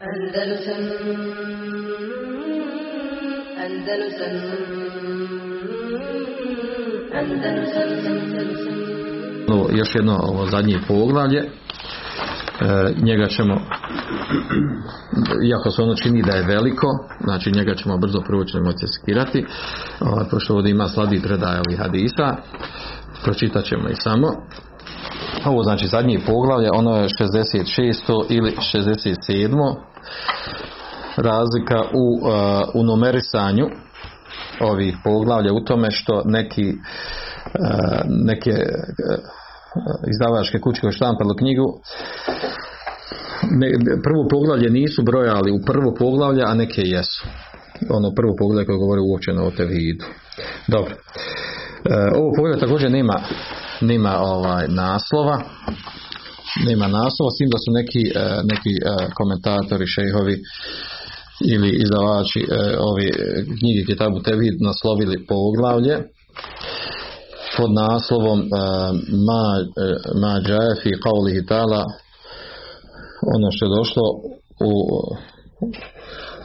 Andalusam Još jedno ovo zadnje poglavlje. E, njega ćemo iako se ono čini da je veliko znači njega ćemo brzo proći ne moći skirati ovaj, pošto ovdje ima slabi predaj ovih hadisa pročitat ćemo i samo ovo znači zadnji poglavlje ono je 66. ili 67. razlika u, uh, u numerisanju ovih poglavlja u tome što neki uh, neke izdavačke kuće koje štampalo knjigu ne, prvo poglavlje nisu brojali u prvo poglavlje, a neke jesu. Ono prvo poglavlje koje govori uopćeno o tevhidu. Dobro. E, ovo poglavlje također nema, nema ovaj naslova. Nema naslova, s da su neki, e, neki e, komentatori, šejhovi ili izdavači e, ovi knjige Kitabu Tevhid naslovili poglavlje pod naslovom ma, ma fi qawlihi ta'ala ono što je došlo u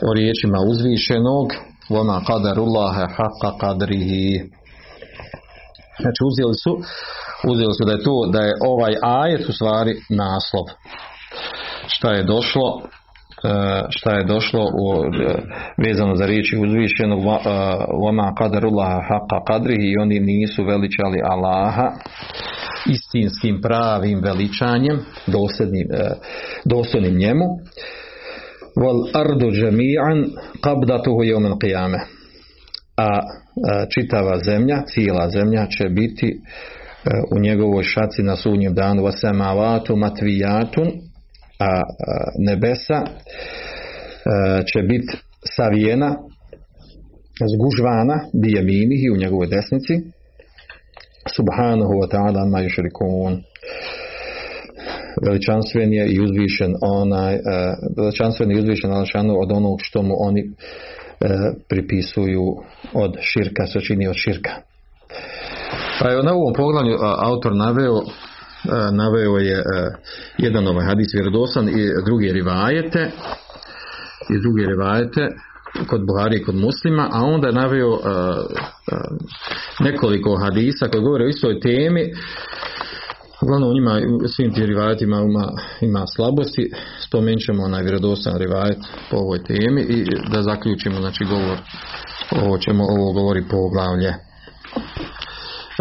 o riječima uzvišenog vama qadarullaha haqqa qadrihi znači uzeli su uzeli su da je to da je ovaj ajet u stvari naslov. Šta je došlo E, šta je došlo u, e, vezano za riječi uzvišenog e, kadarullah haqqa kadri i oni nisu veličali Allaha istinskim pravim veličanjem dosljednim, dosljednim njemu. Wal ardu jami'an qabdatuhu yawm al-qiyamah a čitava zemlja, cijela zemlja će biti u njegovoj šaci na sudnjem danu. Vasemavatu matvijatun a nebesa će biti savijena zgužvana bijeminihi u njegovoj desnici. Subhanahu wa ta'ala ma veličanstven je i uzvišen onaj veličanstven i uzvišen od onog što mu oni pripisuju od širka, se čini od širka. Pa je na ovom poglavlju autor naveo E, naveo je e, jedan ovaj hadis vjerodosan i druge rivajete i druge rivajete kod Buhari i kod muslima, a onda je naveo nekoliko hadisa koji govore o istoj temi uglavnom u njima svim tim rivajetima ima, ima slabosti spomenut ćemo onaj vjerodostan rivajet po ovoj temi i da zaključimo znači govor ovo ćemo ovo govori poglavlje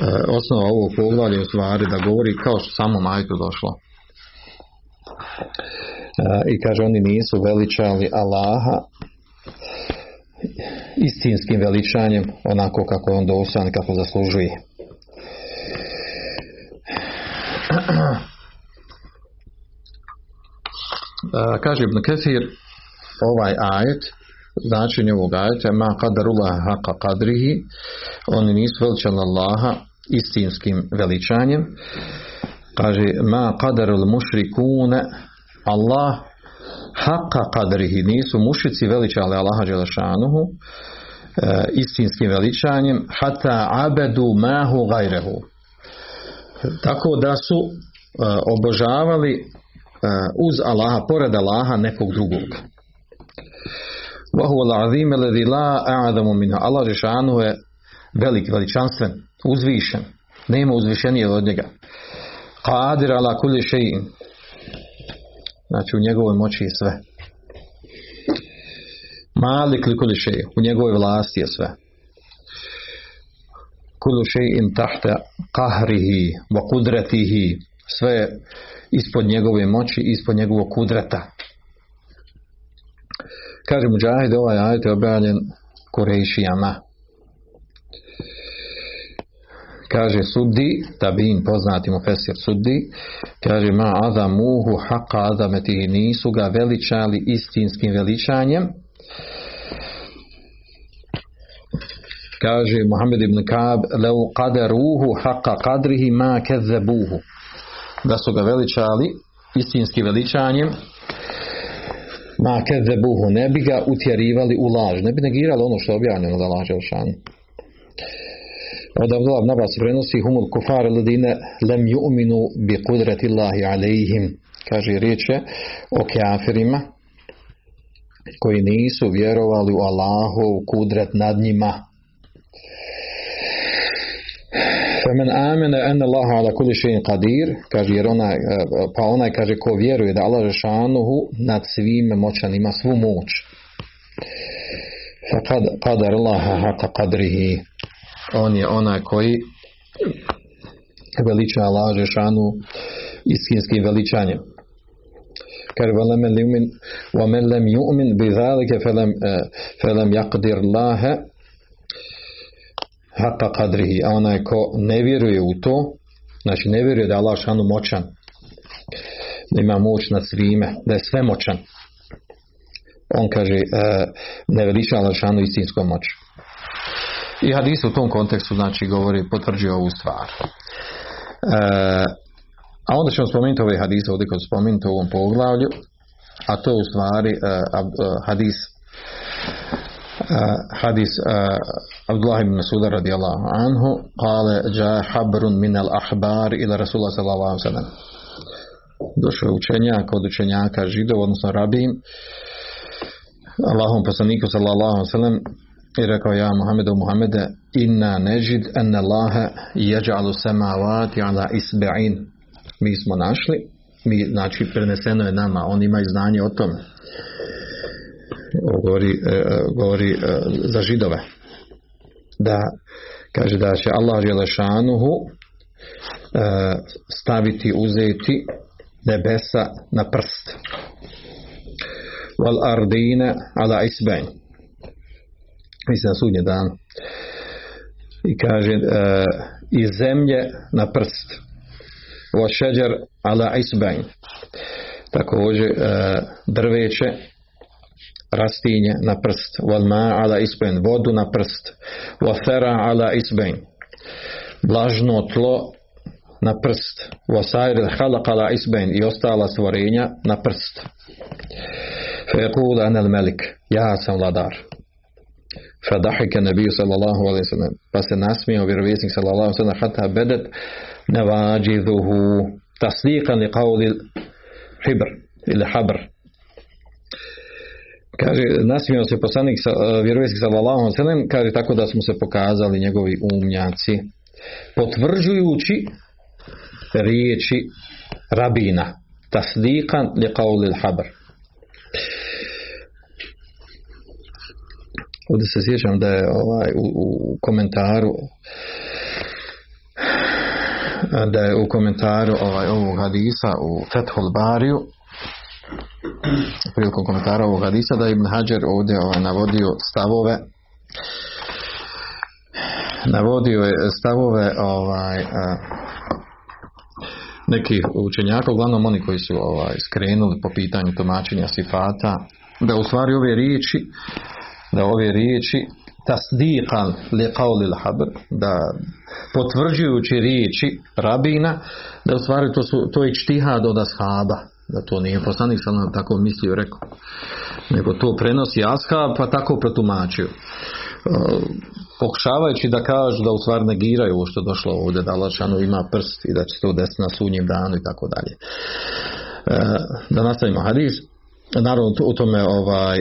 E, osnova ovog poglavlja u stvari da govori kao što samo majku došlo. E, I kaže oni nisu veličali Allaha istinskim veličanjem onako kako on dosan, kako zaslužuje. E, kaže Ibn Kesir ovaj ajet značenje ovog ajeta ma kadarullah haqa kadrihi oni nisu veličali Allaha istinskim veličanjem. Kaže ma kadarul mušrikune Allah haqa kadrihi nisu mušici veličali Allaha Đelešanuhu e, istinskim veličanjem hata abedu mahu gajrehu tako da su e, obožavali e, uz Allaha, pored Allaha nekog drugog Vahu al-azim alladhi la a'zamu minhu. Allah Žešanu je velik, veličanstven, uzvišen. Nema uzvišenije od njega. Qadir ala kulli shay'in. Znači u njegovoj moći je sve. Malik li kulli shay. U njegovoj vlasti je sve. Kullu shay'in tahta qahrihi wa qudratihi. Sve ispod njegove moći, ispod njegovog kudreta. Kaže Mujahid, ovaj ajet je objavljen Kurejšijama. Kaže Suddi, tabin poznati mu Fesir Suddi, kaže ma azamuhu haqa azametihi nisu ga veličali istinskim veličanjem. Kaže Muhammed ibn Kab, leu qadaruhu haqa qadrihi ma kezebuhu. Da su ga veličali istinskim veličanjem, ma kezebuhu, ne bi ga utjerivali u laž, ne bi negirali ono što je objavljeno da laže šan. Od Abdullah ibn Abbas prenosi humul kufar ladine lem yu'minu bi kudrati Allahi alejhim. Kaže riječ je o kafirima koji nisu vjerovali u Allahov kudret nad njima. Femen amene en Allah ala kulli še'in qadir, kaže jer onaj, pa onaj kaže ko vjeruje da Allah Žešanuhu nad svime moćan ima svu moć. Fa qadar Allah haka qadrihi. On je onaj koji veliča Allah Žešanu istinskim veličanjem. Kaže وَمَنْ لَمْ يُؤْمِنْ بِذَلِكَ فَلَمْ, فَلَمْ يَقْدِرْ اللَّهَ haka kadrihi, a onaj ko ne vjeruje u to, znači ne vjeruje da je Allah šanu moćan, da ima moć nad svime, da je sve moćan. On kaže, ne veliča Allah šanu istinskom moć. I hadis u tom kontekstu znači govori, potvrđuje ovu stvar. E, a onda ćemo spomenuti ove hadise ovdje kod spomenuti u ovom poglavlju, a to je u stvari uh, uh, hadis uh, Abdullah ibn Masuda radijallahu anhu kale ja habrun min al ahbar ila Rasulullah sallallahu alaihi sallam došao učenjak od učenjaka židov, odnosno rabin Allahom poslaniku sallallahu alaihi sallam i rekao ja Muhammedu Muhammede inna nežid enne Allahe jeđalu samavati ala isbe'in mi smo našli, mi, znači preneseno je nama, on ima i znanje o tome. Govori, e, govori e, za židove. Da kaže da će Allah Želešanuhu e, staviti, uzeti nebesa na prst. Wal ardine ala isben. Mislim na sudnje dan. I kaže i zemlje na prst wa šeđer ala isbain također drveće rastinje na prst wal ma ala isbain vodu na prst wa thara ala isbain vlažno tlo na prst wa sair halaq ala isbain i ostala stvorenja na prst ana al malik ja sam vladar فضحك النبي صلى الله عليه وسلم بس nasmijao vjerovjesnik sallallahu alejhi ve sellem hatta bedet nevađiduhu tasdiqan li qawli hibr ili habr kaže nasmijao se poslanik vjerovjesnik sallallahu alejhi ve sellem kaže tako da smo se pokazali njegovi umnjaci potvrđujući riječi rabina tasdiqan li qawli habr Ovdje se sjećam da je ovaj, u, u komentaru da je u komentaru ovaj, ovog hadisa u Fethul Bariju prilikom komentara ovog hadisa da Ibn Hajar ovdje ovaj, navodio stavove navodio je stavove ovaj, nekih učenjaka, uglavnom oni koji su ovaj, skrenuli po pitanju tumačenja sifata, da u stvari ove riječi da ove riječi tasdiqan li qawli al-habr da potvrđujući riječi rabina da u stvari to su to je ijtihad od ashaba da to nije poslanik sam tako mislio rekao. Nego to prenosi ashab pa tako protumačio. Pokušavajući da kažu da u stvari negiraju ovo što je došlo ovdje da Lašanu ima prst i da će to desiti na sunjem danu i tako dalje. Da nastavimo. Hadis naravno u tome ovaj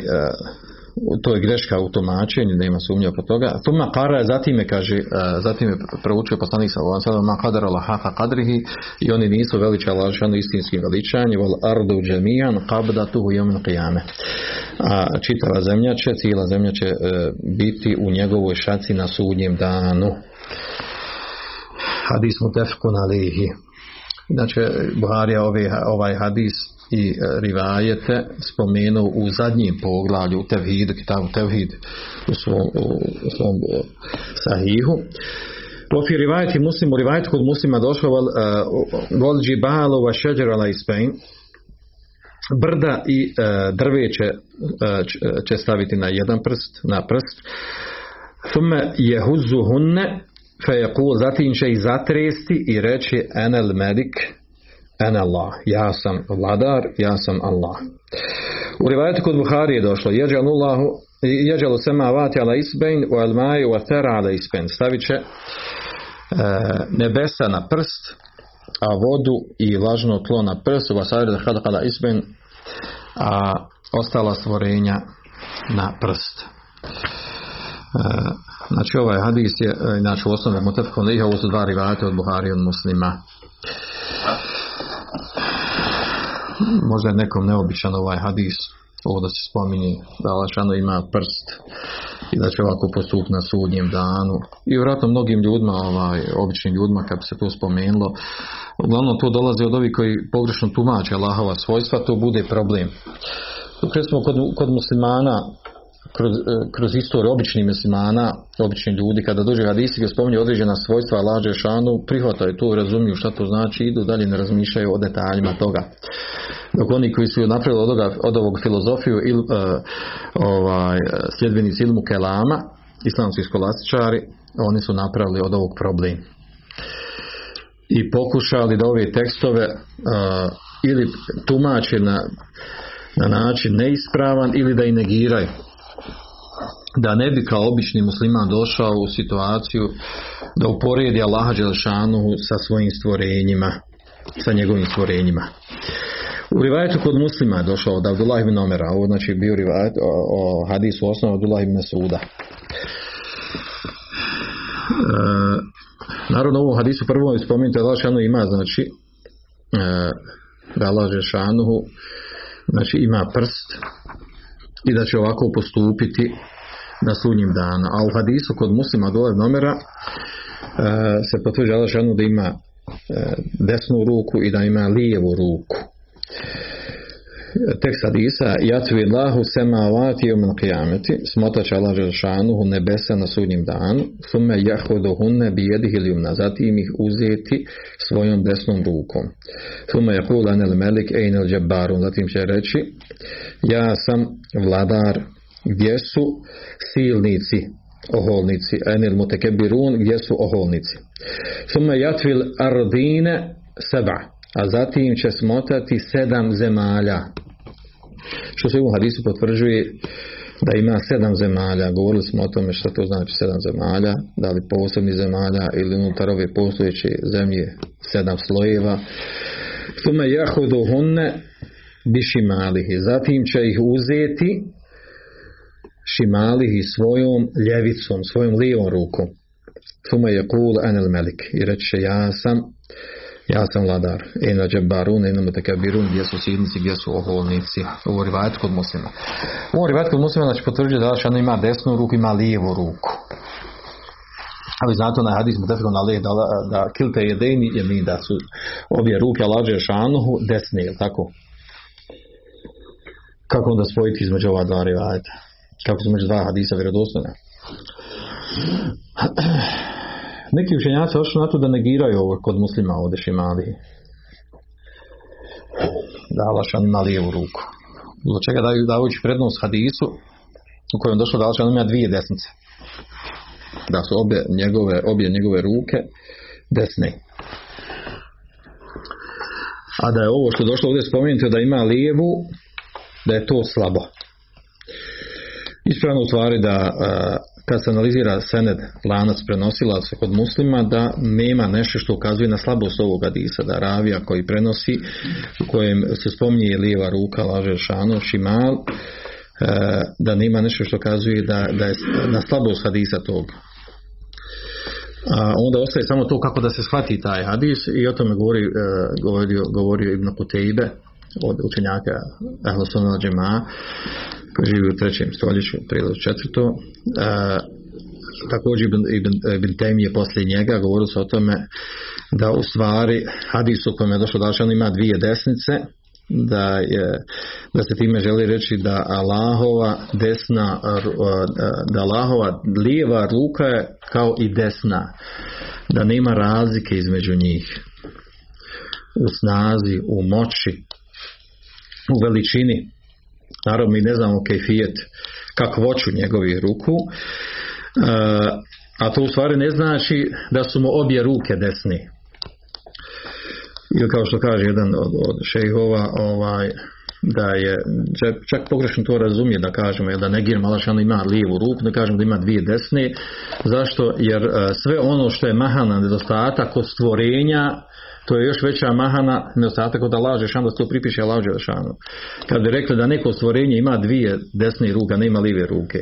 to je greška u tumačenju, nema sumnje oko toga. Tuma para zatim je kaže, zatim je proučio poslanik sa ovom ma kadar haka kadrihi i oni nisu veliča lažano istinskim veličanjem, vol ardu džemijan yawm qiyame. A čitava zemlja će, cijela zemlja će e, biti u njegovoj šaci na sudnjem danu. Hadis mutefkun alihi. Znači, Buharija ovaj, ovaj hadis i e, rivajete spomenuo u zadnjem poglavlju u Tevhidu, kitabu Tevhid u svom, u svom e, sahihu. Pofi rivajeti muslim, u rivajetu kod muslima došlo vol džibalu wa šeđerala ispein brda i drveće će staviti na jedan prst, na prst. Thumme jehuzuhunne fe zatim će ih zatresti i reći enel medik en Allah, ja sam vladar, ja sam Allah. U rivajetu kod Buhari je došlo, jeđalu sema vati ala isbein, u almaju, u atera ala isbein. Stavit će e, nebesa na prst, a vodu i vlažno tlo na prst, u vasajre da kada isbein, a ostala stvorenja na prst. E, znači ovaj hadis je, e, znači u osnovu mutafkon ovo su dva rivajata od Buhari od muslima. Možda je nekom neobičan ovaj hadis, ovo da se spominje da Allah ima prst i da će ovako postup na sudnjem danu. I vjerojatno mnogim ljudima, ovaj, običnim ljudima kad bi se to spomenulo. Uglavnom to dolazi od ovih koji pogrešno tumače Allahova svojstva, to bude problem. Smo kod, kod muslimana kroz, e, kroz istoriju običnih muslimana, obični ljudi, kada dođe hadisi gdje spominje određena svojstva lađe šanu, prihvataju to, razumiju šta to znači, idu dalje ne razmišljaju o detaljima toga. Dok oni koji su napravili od, ovoga, od ovog filozofiju il, uh, ovaj, sljedbenici ilmu kelama, islamski skolastičari, oni su napravili od ovog problem. I pokušali da ove tekstove uh, ili tumače na, na način neispravan ili da i negiraju da ne bi kao obični musliman došao u situaciju da uporedi Allaha Đelšanuhu sa svojim stvorenjima, sa njegovim stvorenjima. U rivajetu kod muslima je došao od Abdullah ibn Omera, ovo znači bio rivajet o, o hadisu osnovu Abdullah ibn Suda. E, naravno u hadisu prvo spomenuti Allah ima znači e, da Allah znači ima prst i da će ovako postupiti na sudnjim dana. A u hadisu kod muslima dole nomera e, se potvrđa ženu da ima e, desnu ruku i da ima lijevu ruku. Tekst hadisa Jatvi Allahu sema avati omen qiyameti smotač Allah Želšanuhu nebesa na sudnjim danu sume jahuduhunne bi jedih ili umna zatim ih uzeti svojom desnom rukom sume jahul anel melik ejnel džabarun zatim će reći ja sam vladar gdje su silnici oholnici enil mutekebirun gdje su oholnici sume jatvil ardine seba a zatim će smotati sedam zemalja što se u hadisu potvrđuje da ima sedam zemalja. Govorili smo o tome što to znači sedam zemalja, da li posebni zemalja ili unutar ove postojeće zemlje sedam slojeva. Tume jahudu hunne bi šimalihi. Zatim će ih uzeti šimalihi svojom ljevicom, svojom lijevom rukom. Tume je kul enel melik. I reće ja sam ja sam vladar. Ena džabarun, ena mutakabirun, gdje su sidnici, gdje su oholnici. Ovo rivajet kod muslima. Ovo rivajet kod muslima znači potvrđuje da ono ima desnu ruku, ima lijevu ruku. Ali znate na hadis mutafik na da, da kilte jedeni je mi da su obje ruke lađe šanuhu desne, tako? Kako onda spojiti između ova dva rivajeta? Kako su između dva hadisa vjerodostojna? Neki učenjaci ošli na to da negiraju ovo kod muslima ovdje šimali. Da Alašan ima lijevu ruku. Zbog čega daju dajući prednost hadisu u kojem došlo da Alašan ima dvije desnice. Da su obje njegove, obje njegove ruke desne. A da je ovo što došlo ovdje spomenuti da ima lijevu, da je to slabo. Ispravno u stvari da kad se analizira sened lanac prenosilaca kod muslima da nema nešto što ukazuje na slabost ovog hadisa da ravija koji prenosi u kojem se spominje lijeva ruka laže šano šimal e, da nema nešto što ukazuje da, da je na slabost hadisa tog. A onda ostaje samo to kako da se shvati taj hadis i o tome govori, e, govorio, govorio Ibn Kutejbe od učenjaka Ahlosona Džema koji živi u trećem stoljeću, prijelozu četvrto. E, također Ibn, Ibn, Ibn Temije poslije njega govorili su o tome da u stvari hadisu u kojem je došlo da on ima dvije desnice, da, je, da se time želi reći da Allahova desna da Allahova lijeva ruka je kao i desna da nema razlike između njih u snazi, u moći u veličini naravno mi ne znamo kejfijet kakvoću njegovih ruku e, a to u stvari ne znači da su mu obje ruke desni ili kao što kaže jedan od, od šejhova ovaj, da je čak, pogrešno to razumije da kažemo da negiramo Allah Žešanu ima lijevu ruku, da kažemo da ima dvije desne. Zašto? Jer e, sve ono što je mahana nedostatak od stvorenja to je još veća mahana nedostatak od Allah Žešanu da to pripiše Allah Žešanu. Kad bi rekli da neko stvorenje ima dvije desne ruke, ne ima lijeve ruke,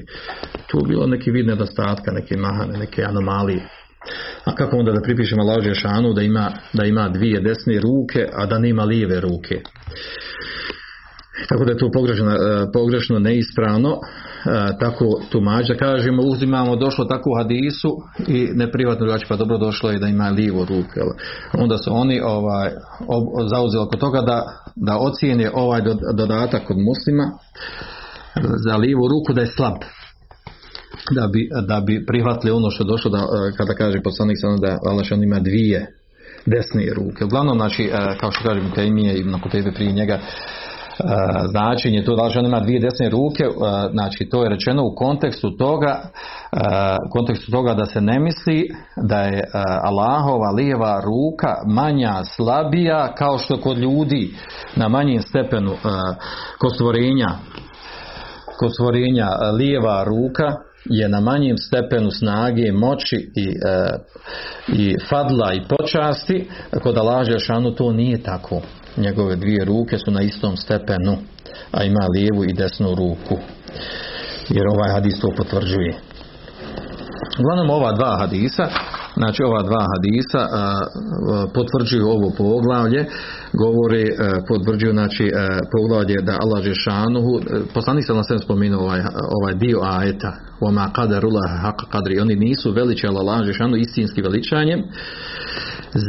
tu bi bilo neki vid nedostatka, neke mahane, neke anomalije. A kako onda da pripišemo Allah Žešanu da ima, da ima dvije desne ruke, a da nema lijeve ruke? Tako da je to pogrešno, e, pogrešno neispravno, e, tako tumača. Kažemo, uzimamo, došlo tako u hadisu i neprivatno drugačije, pa dobro došlo je da ima lijevo ruku. Onda su oni ovaj, zauzeli oko toga da, da ocijene ovaj dodatak od muslima za lijevu ruku da je slab. Da bi, da bi prihvatili ono što je došlo da, e, kada kaže poslanik sam da Allah on ima dvije desne ruke. Uglavnom, znači, kao što kažem, Tejmije i na tebe prije njega, značenje to da li on ima dvije desne ruke, e, znači to je rečeno u kontekstu toga, e, kontekstu toga da se ne misli da je Allahova lijeva ruka manja, slabija kao što kod ljudi na manjem stepenu kod stvorenja. Kod stvorenja lijeva ruka je na manjem stepenu snage, moći i, i fadla i počasti, kod Allaha šanu to nije tako njegove dvije ruke su na istom stepenu, a ima lijevu i desnu ruku. Jer ovaj hadis to potvrđuje. Uglavnom ova dva hadisa, znači ova dva hadisa potvrđuju ovo poglavlje, govore, potvrđuju znači poglavlje da Allah Žešanuhu, poslanik sam sve spomenuo ovaj, ovaj dio ajeta, oma kadarullah haq kadri, oni nisu veličali Allah Žešanu istinski veličanjem,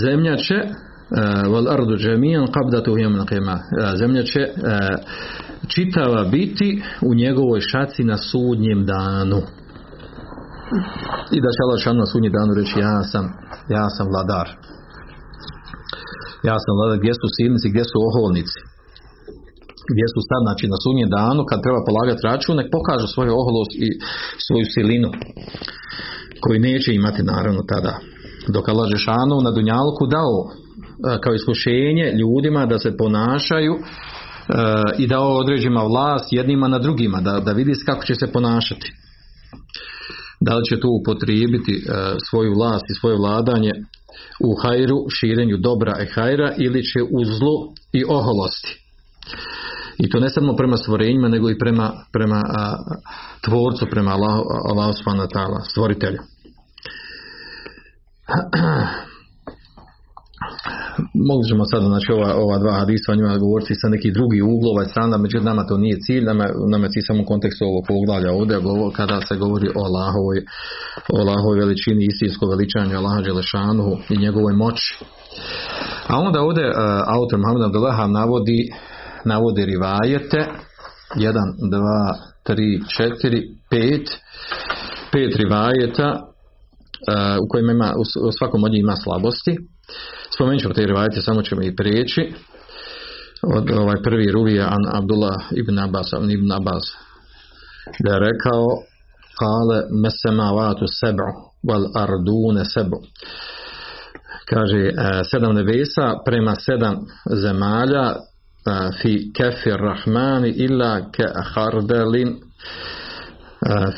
zemlja će ardu jami'an qabdatuhu yawm al Zemlja će e, čitava biti u njegovoj šaci na sudnjem danu. I da će Allah na sudnjem danu reći ja sam, ja sam vladar. Ja sam vladar, gdje su silnici, gdje su oholnici. Gdje su sad, znači na sudnjem danu, kad treba polagati račun, nek pokažu svoju oholost i svoju silinu. Koji neće imati naravno tada. Dok Allah Žešanu na Dunjalku dao kao iskušenje ljudima da se ponašaju i da određima vlast jednima na drugima, da, da vidi kako će se ponašati. Da li će tu upotrijebiti svoju vlast i svoje vladanje u hajru, širenju dobra i hajra ili će u zlu i oholosti. I to ne samo prema stvorenjima, nego i prema, prema tvorcu, prema Allahu, Allahu stvoritelju. mogli ćemo sad znači ova, ova dva hadisa o njima govoriti sa nekih drugih uglova i strana, međutim nama to nije cilj, nama, nama je samo u kontekstu ovog poglavlja ovdje kada se govori o Allahovoj, o Allahovoj veličini, istinskog veličanju Allaha Đelešanu i njegovoj moći. A onda ovdje uh, autor Muhammed Abdullah navodi, navodi rivajete 1, 2, 3, 4, 5 pet rivajeta uh, u kojima ima, u svakom od njih ima slabosti Spomenut ćemo te rivajte, samo ćemo i prijeći. Od ovaj prvi ruvija An Abdullah ibn Abbas, ibn Abbas, da je rekao kale mesemavatu sebu wal ardune sebu kaže e, sedam nebesa prema sedam zemalja e, fi kefir rahmani illa ke hardelin e,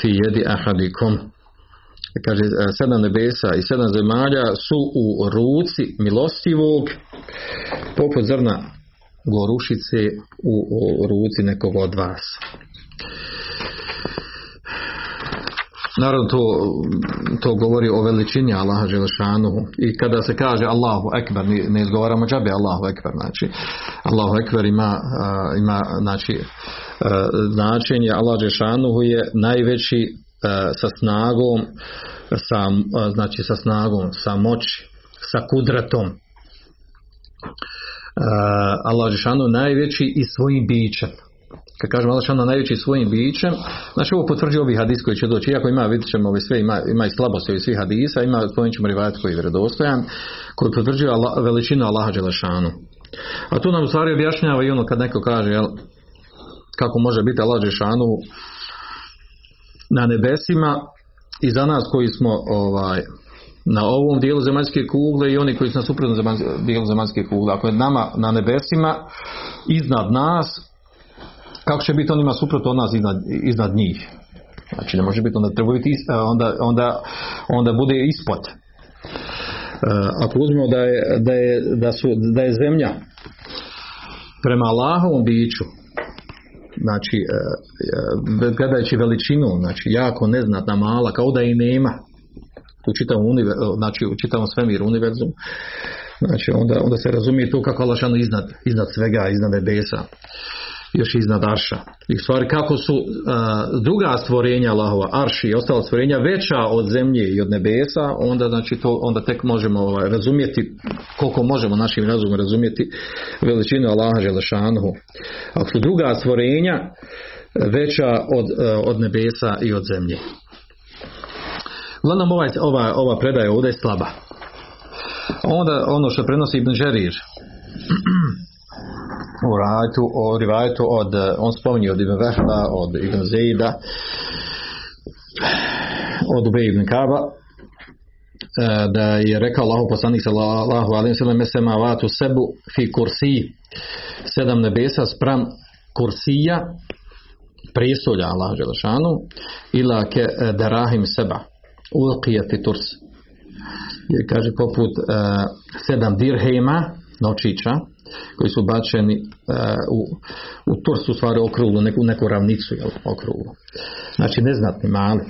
fi jedi ahadikum kaže e, sedam nebesa i sedam zemalja su u ruci milostivog poput zrna gorušice u, u ruci nekog od vas. Naravno to, to govori o veličini Allaha Želešanuhu i kada se kaže Allahu Ekber, ne izgovaramo džabe Allahu Ekber, znači Allahu Ekber ima, ima znači, značenje Allah Želešanuhu je najveći E, sa snagom, sa, e, znači sa snagom, sa moći, sa kudratom. E, Allah Žešanu najveći i svojim bićem. Kad kažemo Allah Žešanu najveći svojim bićem, znači ovo potvrđuje ovih hadis koji će doći. Iako ima, vidjet ćemo, sve, ima, ima i slabosti ovih svih hadisa, ima, spomenut ćemo rivajat koji je vjerodostojan, koji potvrđuje Allah, veličinu Allaha Žešanu. A tu nam u stvari objašnjava i ono kad neko kaže, jel, kako može biti Allah Žešanu na nebesima i za nas koji smo ovaj na ovom dijelu zemaljske kugle i oni koji su na suprotnom dijelu zemaljske kugle. Ako je nama na nebesima iznad nas kako će biti onima suprotno od nas iznad, iznad njih? Znači ne može biti, onda treba biti, onda, onda, onda bude ispod. E, Ako uzmemo da je, da je, da su, da je zemlja prema Allahovom biću, znači e, e, gledajući veličinu, znači jako neznatna, mala, kao da i nema u čitavom, univer, znači, u čitavom svemiru univerzumu, znači onda, onda se razumije to kako Allah iznad, iznad svega, iznad nebesa još iznad Arša. I stvari kako su a, druga stvorenja Allahova, Arši i ostala stvorenja veća od zemlje i od nebesa, onda znači to onda tek možemo ovaj, razumjeti koliko možemo našim razumom razumjeti veličinu Allaha Želešanhu. Ako su druga stvorenja veća od, a, od nebesa i od zemlje. Uglavnom ovaj, ova, ova predaja ovdje je slaba. Onda ono što prenosi Ibn Žerir u rajtu, o rivajetu od, on spominje od Ibn Vehba, od Ibn Zejda, od Ubej Ibn Kaba, e, da je rekao Allahu poslanik sallallahu alejhi ve vatu sebu fi kursi. Sedam nebesa spram kursija prijestolja Allah dželešanu ila ke e, darahim seba. Ulqija fi turs. Je kaže poput uh, sedam dirhema nočića koji su bačeni uh, u, u Turs u stvari okruglu, neku, neku ravnicu jel, okruglu. Znači neznatni mali.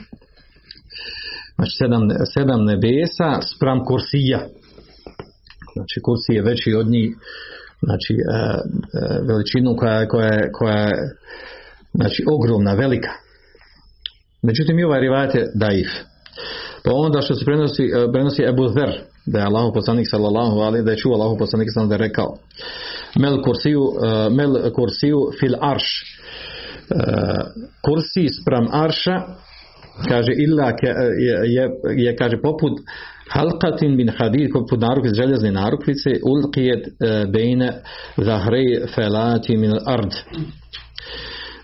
Znači sedam, sedam nebesa spram kursija. Znači kursi je veći od njih znači uh, uh, veličinu koja, koja, koja je znači ogromna, velika. Međutim i ovaj daif. Pa onda što se prenosi, prenosi Ebu Zer, da je Allahu poslanik sallallahu alaihi, da je čuo Allahu poslanik sallallahu da je rekao Mel kursiju, mel kursiju fil arš. Kursi spram arša kaže illa ke, je, je, je, kaže poput halkatin min hadid poput narukvice, željezne narukvice ulqijet bejne zahrej felati min ard.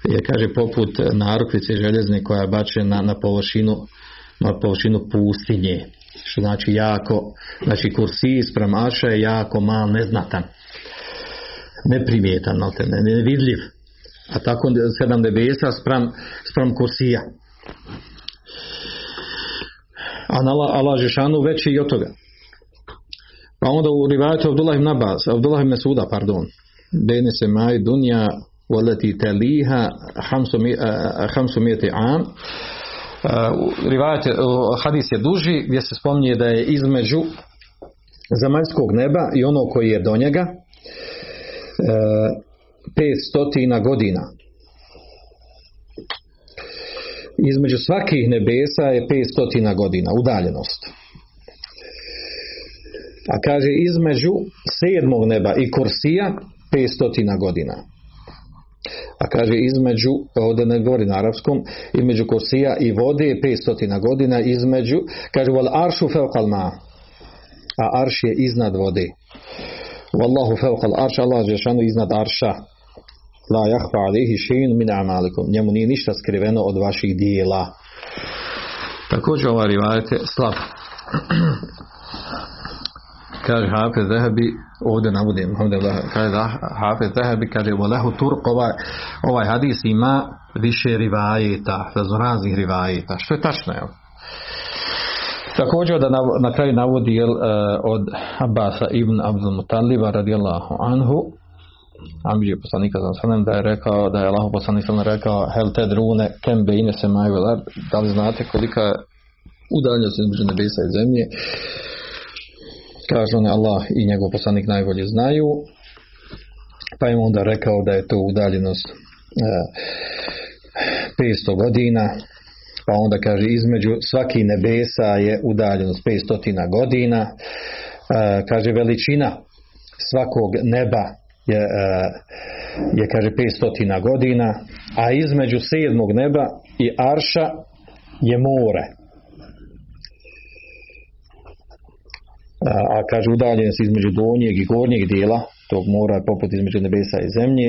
Je kaže poput narukvice željezne koja je bačena na površinu na površinu pustinje što znači jako znači kursi sprem Aša je jako mal neznatan neprimjetan ne, nevidljiv a tako sedam nebesa sprem, sprem kursija a na Allah Žešanu veći i od toga pa onda u rivajetu Abdullah ibn Abbas Abdullah ibn Suda pardon Bene se maj dunja والتي تليها خمسمائة عام rivajet, hadis je duži gdje se spominje da je između zemaljskog neba i ono koji je do njega pet stotina godina. Između svakih nebesa je pet stotina godina udaljenost. A kaže između sedmog neba i kursija pet stotina godina a kaže između, ovdje ne govori na arapskom, između kosija i vode je 500 godina, između, kaže wal aršu fevkal ma, a arš je iznad vode. Wallahu fevkal arš, Allah je iznad arša. La jahfa alihi še'in min amalikum. Njemu nije ništa skriveno od vaših dijela. Također ova rivajet je slab. Kaže Hafez Zahabi ovdje navodim kaže da Hafez Zahabi kaže volehu Turk ovaj, ovaj hadis ima više rivajeta raznih rivajeta što je tačno je također da na, na kraju navodi jel, uh, od Abasa ibn Abdul Mutaliba radijallahu anhu Amidži poslanika sallam da je rekao da je Allah poslanik sallam rekao hel tedrune kem bejne se da li znate kolika je udaljenost između nebesa i zemlje kaže on Allah i njegov poslanik najbolje znaju pa im onda rekao da je to udaljenost e, 500 godina pa onda kaže između svaki nebesa je udaljenost 500 godina. E, kaže veličina svakog neba je, e, je kaže 500 godina a između sedmog neba i arša je more a kaže udaljenost između donjeg i gornjeg dijela tog mora poput između nebesa i zemlje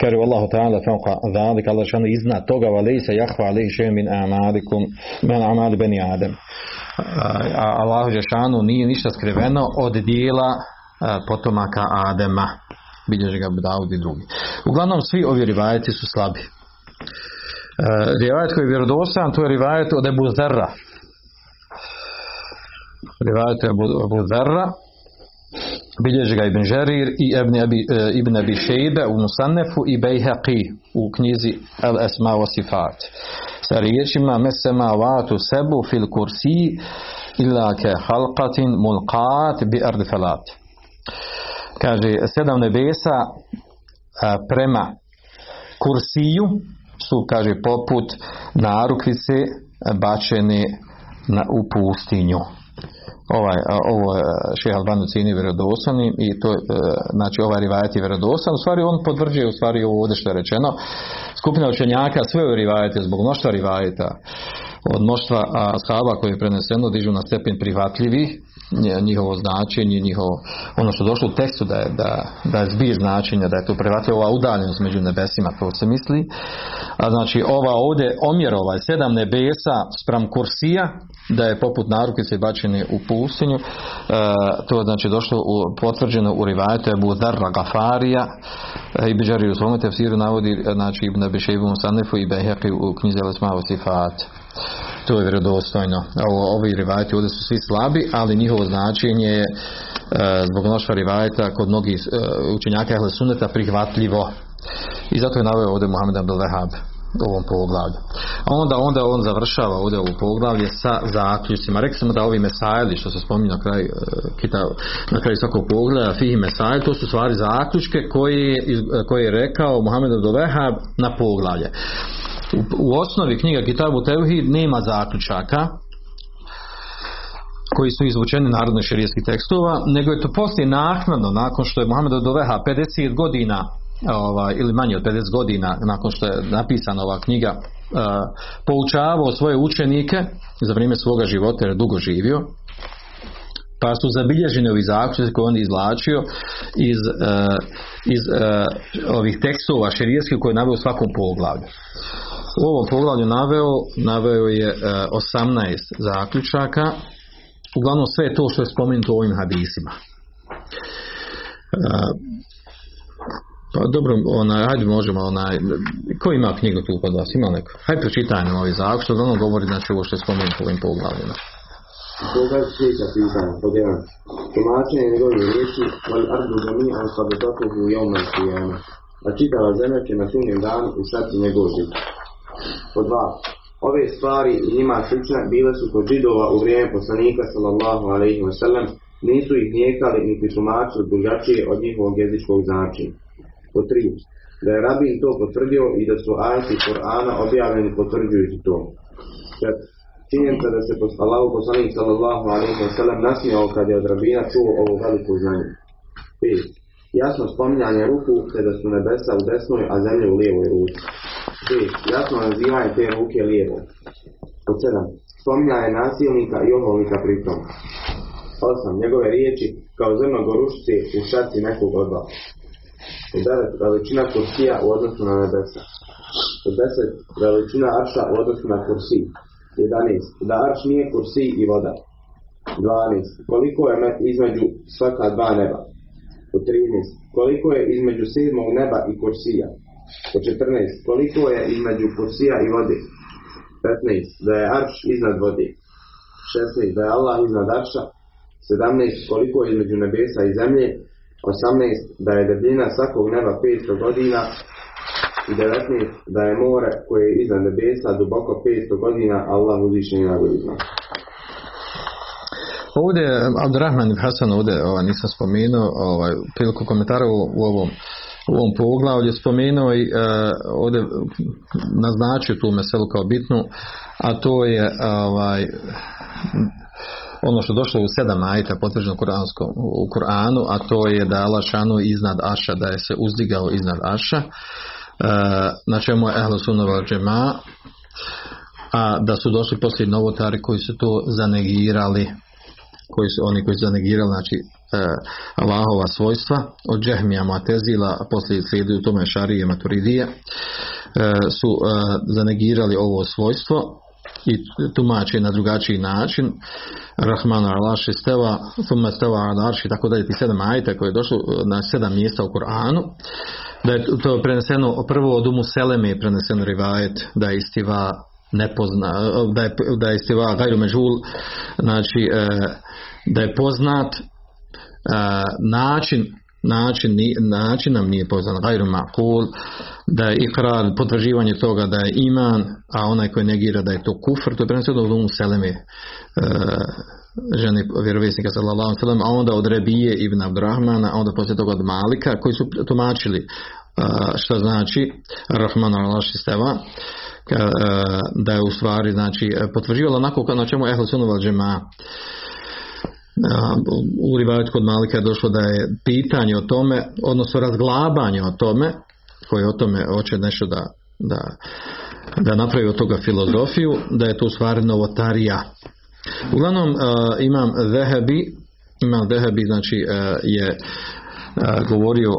kaže Allahu ta'ala fauqa zalik Allah šanu iznad toga wa lejsa jahva alejhi še min amalikum min amali beni adem a Allahu Žešanu nije ništa skriveno od dijela potomaka Adema bilježi ga Daud i drugi. Uglavnom svi ovi rivajeti su slabi. Rivajet koji je vjerodostan, to je rivajet od Ebu Zerra. Ebu, Ebu Zerra, bilježi ga Ibn Žerir i Ibn Abi, e, Ibn Abi Šejbe u Musannefu i Bejhaqi u knjizi El Esma wa Sifat sa riječima Mesema vatu sebu fil kursi illa ke halqatin mulqat bi ardi felat kaže sedam nebesa a, prema kursiju su kaže poput narukvice bačene na, u pustinju ovaj, ovo je šeha Albanu cijeni vjerodostanim i to, znači ovaj rivajet je vjerodostan, u stvari on potvrđuje u stvari ovo ovdje što je rečeno. Skupina učenjaka sve ove rivajete zbog mnoštva rivajeta od mnoštva ashaba koje je preneseno dižu na stepen prihvatljivih njihovo značenje, njihovo, ono što je došlo u tekstu da je, da, da je zbir značenja, da je to prihvatljivo ova udaljenost među nebesima, to se misli. A znači ova ovdje omjer ovaj sedam nebesa spram kursija, da je poput narukice bačene u pustinju, e, to je znači došlo u, potvrđeno u rivajetu Ebu Darra Gafarija e, i Beđari u svome tefsiru navodi znači Ibn Abišebu Musanefu i Beheki u knjizi Al-Ismavu Sifat. To je vjerodostojno. Ovo, ovi rivajeti ovdje su svi slabi, ali njihovo značenje je e, zbog mnoštva rivajeta kod mnogih e, učenjaka Ehle Sunneta prihvatljivo. I zato je naveo ovdje Muhammed Abdel Wahab u ovom poglavlju. A onda, onda on završava ovdje ovo poglavlje sa zaključcima. Rekli smo da ovi mesajli što se spominje na kraju, kita, na kraju svakog poglavlja, fihi mesajli, to su stvari zaključke koje, koje je rekao Muhammed Abdel Wahab na poglavlje. U, osnovi knjiga Kitabu Tevhid nema zaključaka koji su izvučeni narodno širijskih tekstova, nego je to poslije naknadno, nakon što je Muhammed Adoveha 50 godina ovaj, ili manje od 50 godina nakon što je napisana ova knjiga uh, poučavao svoje učenike za vrijeme svoga života jer je dugo živio pa su zabilježeni ovi zaključci koje on izlačio iz, uh, iz uh, ovih tekstova šerijetskih koje je naveo u svakom poglavlju u ovom poglavlju naveo naveo je 18 zaključaka uglavnom sve to što je spomenuto u ovim hadisima pa dobro, onaj, hajde možemo, onaj, ko ima knjigu tu kod vas, ima neko? Hajde pročitaj nam ovaj zakon, što ono govori, znači ovo što je spomenuto ovim poglavljima. Poglavlje sljedeća pitanja, pod jedan. Tumačenje njegove riječi, wal ardu zami an sabotatuhu jevman sijama. A čitava zemlja će na sunjem danu u njegov žit. Pod dva. Ove stvari i njima slične bile su kod židova u vrijeme poslanika sallallahu alaihi wa sallam, nisu ih nijekali niti tumačili drugačije od njihovog jezičkog značenja. Po tri. Da je Rabin to potvrdio i da su ajati Korana objavljeni potvrđujući to. Čet. Činjenica da se Allahu poslanik sallallahu alaihi wa sallam nasmijao kad je od Rabina čuo ovo veliko znanje. 5. Jasno spominjanje ruku te da su nebesa u desnoj, a zemlje u lijevoj ruci. 5. Jasno nazivanje te ruke lijevo. Pod 7. Spominjanje nasilnika i oholnika pritom. 8. Njegove riječi kao zrno gorušice u šaci nekog od vas. 9. Veličina kursija u odnosu na nebesa. 10. Veličina arša u odnosu na kursi. 11. Da arš nije kursi i voda. 12. Koliko je između svaka dva neba. 13. Koliko je između sedmog neba i kursija. 14. Koliko je između kursija i vode. 15. Da je arš iznad vode. 16. Da je Allah iznad arša. 17. Koliko je između nebesa i zemlje. 18 da je debljina svakog neba 500 godina i 19 da je more koje je iznad nebesa duboko 500 godina Allah uzvišen i najbolji zna. Ovdje Abdurrahman ibn Hasan ovdje ovaj, nisam spomenuo ovaj, priliku komentara u, u ovom u ovom poglavlju spomenuo i uh, ovdje naznačio tu meselu kao bitnu a to je ovaj ono što je došlo u sedam ajta potvrđeno u Kur'anu, a to je da Allah iznad Aša, da je se uzdigao iznad Aša, e, na čemu je Sunova džema, a da su došli poslije novotari koji su to zanegirali, koji su oni koji su zanegirali, znači e, Allahova svojstva, od Džehmija Matezila, poslije slijedi u tome Šarije Maturidije, e, su e, zanegirali ovo svojstvo, i tumači na drugačiji način. Rahman al-Arši steva Thumma steva al-Arši tako dalje ti sedam ajta koje je došlo na sedam mjesta u Koranu da je to preneseno prvo od Umu Seleme je preneseno rivajet da je istiva nepozna, da je, da je istiva gajru međul znači e, da je poznat e, način način, način nam nije poznat. Gajru ma'kul da je ikrar potvrđivanje toga da je iman a onaj koji negira da je to kufr to je preneseno od Umu Seleme e, žene vjerovjesnika sallallahu sellem, a onda od Rebije ibn Abdurrahmana, a onda poslije toga od Malika koji su tumačili što znači Rahman al-Laši steva da je u stvari znači potvrđivalo onako na čemu Ehl Sunnah džema u rivajetu kod Malika je došlo da je pitanje o tome, odnosno razglabanje o tome, koji o tome hoće nešto da, da, da napravi od toga filozofiju, da je to u stvari novotarija. Uglavnom uh, imam Vehebi, imam Vehebi znači uh, je uh, govorio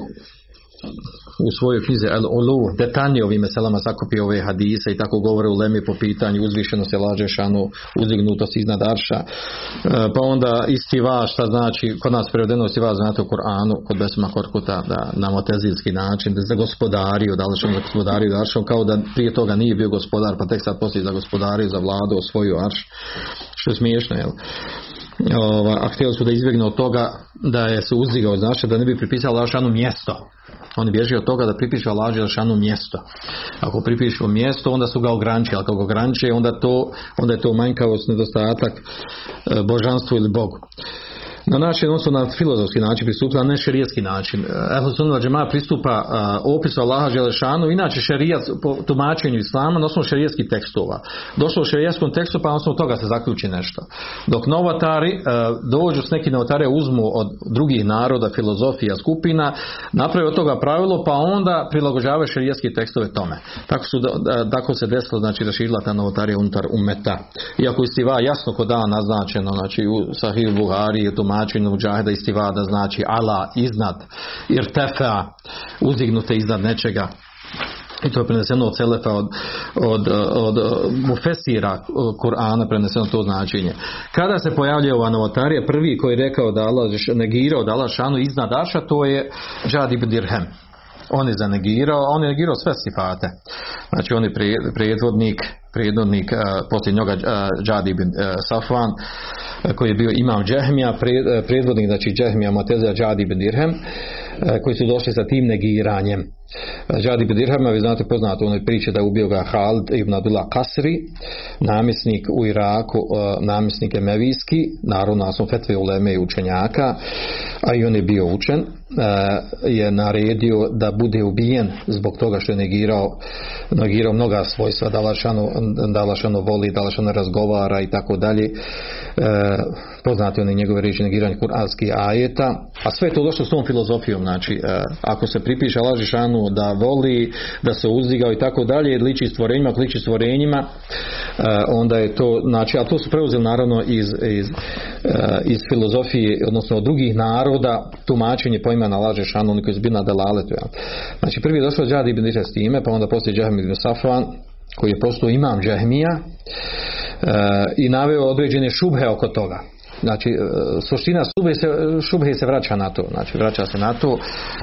u svojoj knjizi El Ulu detaljnije ovim meselama sakupio ove hadise i tako govore u Lemi po pitanju uzvišenosti laže šanu, uzdignutost iznad arša. E, pa onda istiva šta znači, kod nas prevedeno istiva znate u Koranu, kod Besma Korkuta, da na motezilski način, da za gospodario, da li da gospodario aršom, kao da prije toga nije bio gospodar, pa tek sad poslije za gospodario, za vladu, svoju arš. Što je smiješno, jel? Ova, a htjeli su da izbjegnu od toga da je se uzdigao, znači da ne bi pripisao Lašanu mjesto. Oni bježi od toga da pripišu Allah Đelšanu mjesto. Ako pripišu mjesto, onda su ga ograničili. Ako ga ograniče, onda, to, onda je to manjkavost, nedostatak e, božanstvu ili Bogu na način, odnosno na filozofski način pristupa, na ne šerijetski način. Ehlu sunnah džema pristupa uh, opisu Allaha Želešanu, inače šerijat po tumačenju Islama na osnovu šerijetskih tekstova. Došlo u šerijetskom tekstu, pa na osnovu toga se zaključi nešto. Dok novotari uh, dođu s neki novotare, uzmu od drugih naroda, filozofija, skupina, naprave od toga pravilo, pa onda prilagođavaju šerijetske tekstove tome. Tako, su, tako se desilo, znači, raširila ta novotarija unutar umeta. Iako istiva jasno kod dana naznačeno, znači, u Sahih Buhari, u tumačenju muđahida istivada znači ala iznad irtefa uzdignute iznad nečega i to je preneseno od Selefa, od, od, od, od Mufesira Kur'ana preneseno to značenje. Kada se pojavljuje ova novotarija, prvi koji je rekao da Allah negirao da Allah šanu iznad Aša, to je Džad ibn Dirhem. On je zanegirao, on je negirao sve sifate. Znači on je prijedvodnik, prijedvodnik uh, poslije njega uh, Džad ibn uh, Safvan, koji je bio imam Džehmija, prijedvodnik znači Džehmija Matezija Džad ibn Dirhem, koji su došli sa tim negiranjem. Džad ibn Dirhema, vi znate poznato u onoj priči da je ubio ga Halid ibn Abdullah Kasri, namjesnik u Iraku, namjesnik Emevijski, naravno sam fetve uleme i učenjaka, a i on je bio učen, je naredio da bude ubijen zbog toga što je negirao, negirao mnoga svojstva, da Lašano, da voli, da Lašano razgovara i tako dalje poznati oni njegove riječi negiranje kuranskih ajeta, a sve je to došlo s tom filozofijom, znači e, ako se pripiše laži šanu da voli, da se uzdigao i tako dalje, liči stvorenjima, ako stvorenjima, e, onda je to, znači, a to su preuzeli naravno iz, iz, e, iz filozofije, odnosno od drugih naroda, tumačenje pojma na laže šanu, oni koji su bili na delaletu. Znači prvi je došao Džadi ibn s time, pa onda poslije Džahmi ibn Safvan, koji je postao imam Džahmija, i naveo određene šubhe oko toga. Znači, e, suština šubhe se, šubhe se vraća na to. Znači, vraća se na to,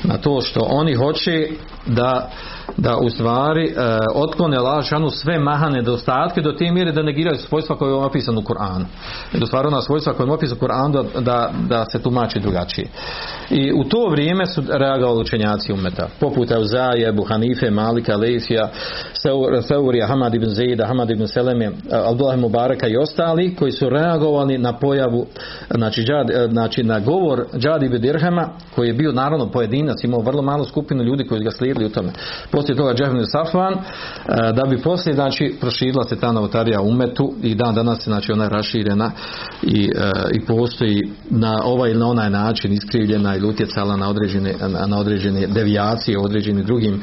na to što oni hoće da da u stvari e, otklone lažanu sve mahane nedostatke do te mjere da negiraju svojstva koje je opisano u Koranu. I da stvari ona svojstva koje je opisano u Koranu da, da se tumači drugačije. I u to vrijeme su reagovali učenjaci umeta. Poput Euzaje, Ebu Hanife, Malika, Leifija, Seurija, Hamad ibn Zejda, Hamad ibn Seleme, Abdullah Mubaraka i ostali koji su reagovali na pojavu, znači, džad, e, znači na govor Džadi ibn Dirhema koji je bio naravno pojedinac, imao vrlo malu skupinu ljudi koji ga slijedili u tome poslije toga Džehmin Safvan, e, da bi poslije znači proširila se ta novotarija umetu i dan danas znači ona raširena i, e, i postoji na ovaj ili na onaj način iskrivljena ili utjecala na određene, na određene devijacije, određenim drugim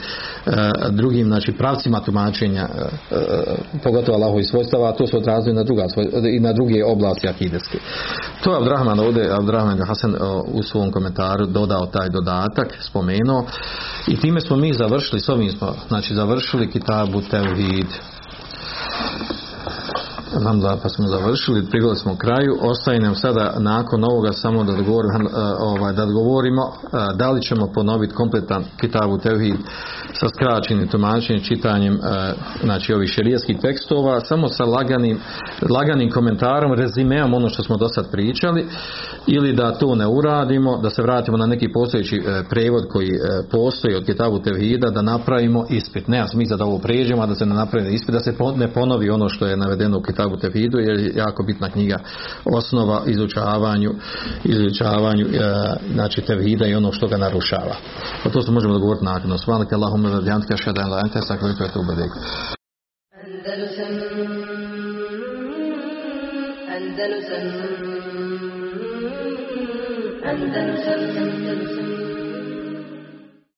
drugim znači pravcima tumačenja pogotovo Allahovi svojstava, a to se odrazuje na druga i na druge oblasti akideske. To je Abdrahman ovdje, Abdrahman Hasan u svom komentaru dodao taj dodatak, spomenuo. I time smo mi završili s ovim smo znači završili kitabu Tevhid Alhamdulillah, pa smo završili, prigledali smo kraju. Ostaje nam sada nakon ovoga samo da dogovorimo, ovaj, da dogovorimo da li ćemo ponoviti kompletan Kitabu Tevhid sa skraćenim tumačenjem, čitanjem znači ovih šerijskih tekstova, samo sa laganim, laganim komentarom, rezimeom ono što smo do sad pričali, ili da to ne uradimo, da se vratimo na neki postojeći prevod koji postoji od Kitabu Tevhida, da napravimo ispit. Nema smisla da ovo pređemo, a da se ne napravi ispit, da se ne ponovi ono što je navedeno u Kitabu Tevhidu, jer je jako bitna knjiga osnova izučavanju, izučavanju e, znači Tevhida i ono što ga narušava. Pa to se možemo dogovoriti nakon. Svalike Allahumme wa bihamdika ashhadu an la ilaha illa anta astaghfiruka wa.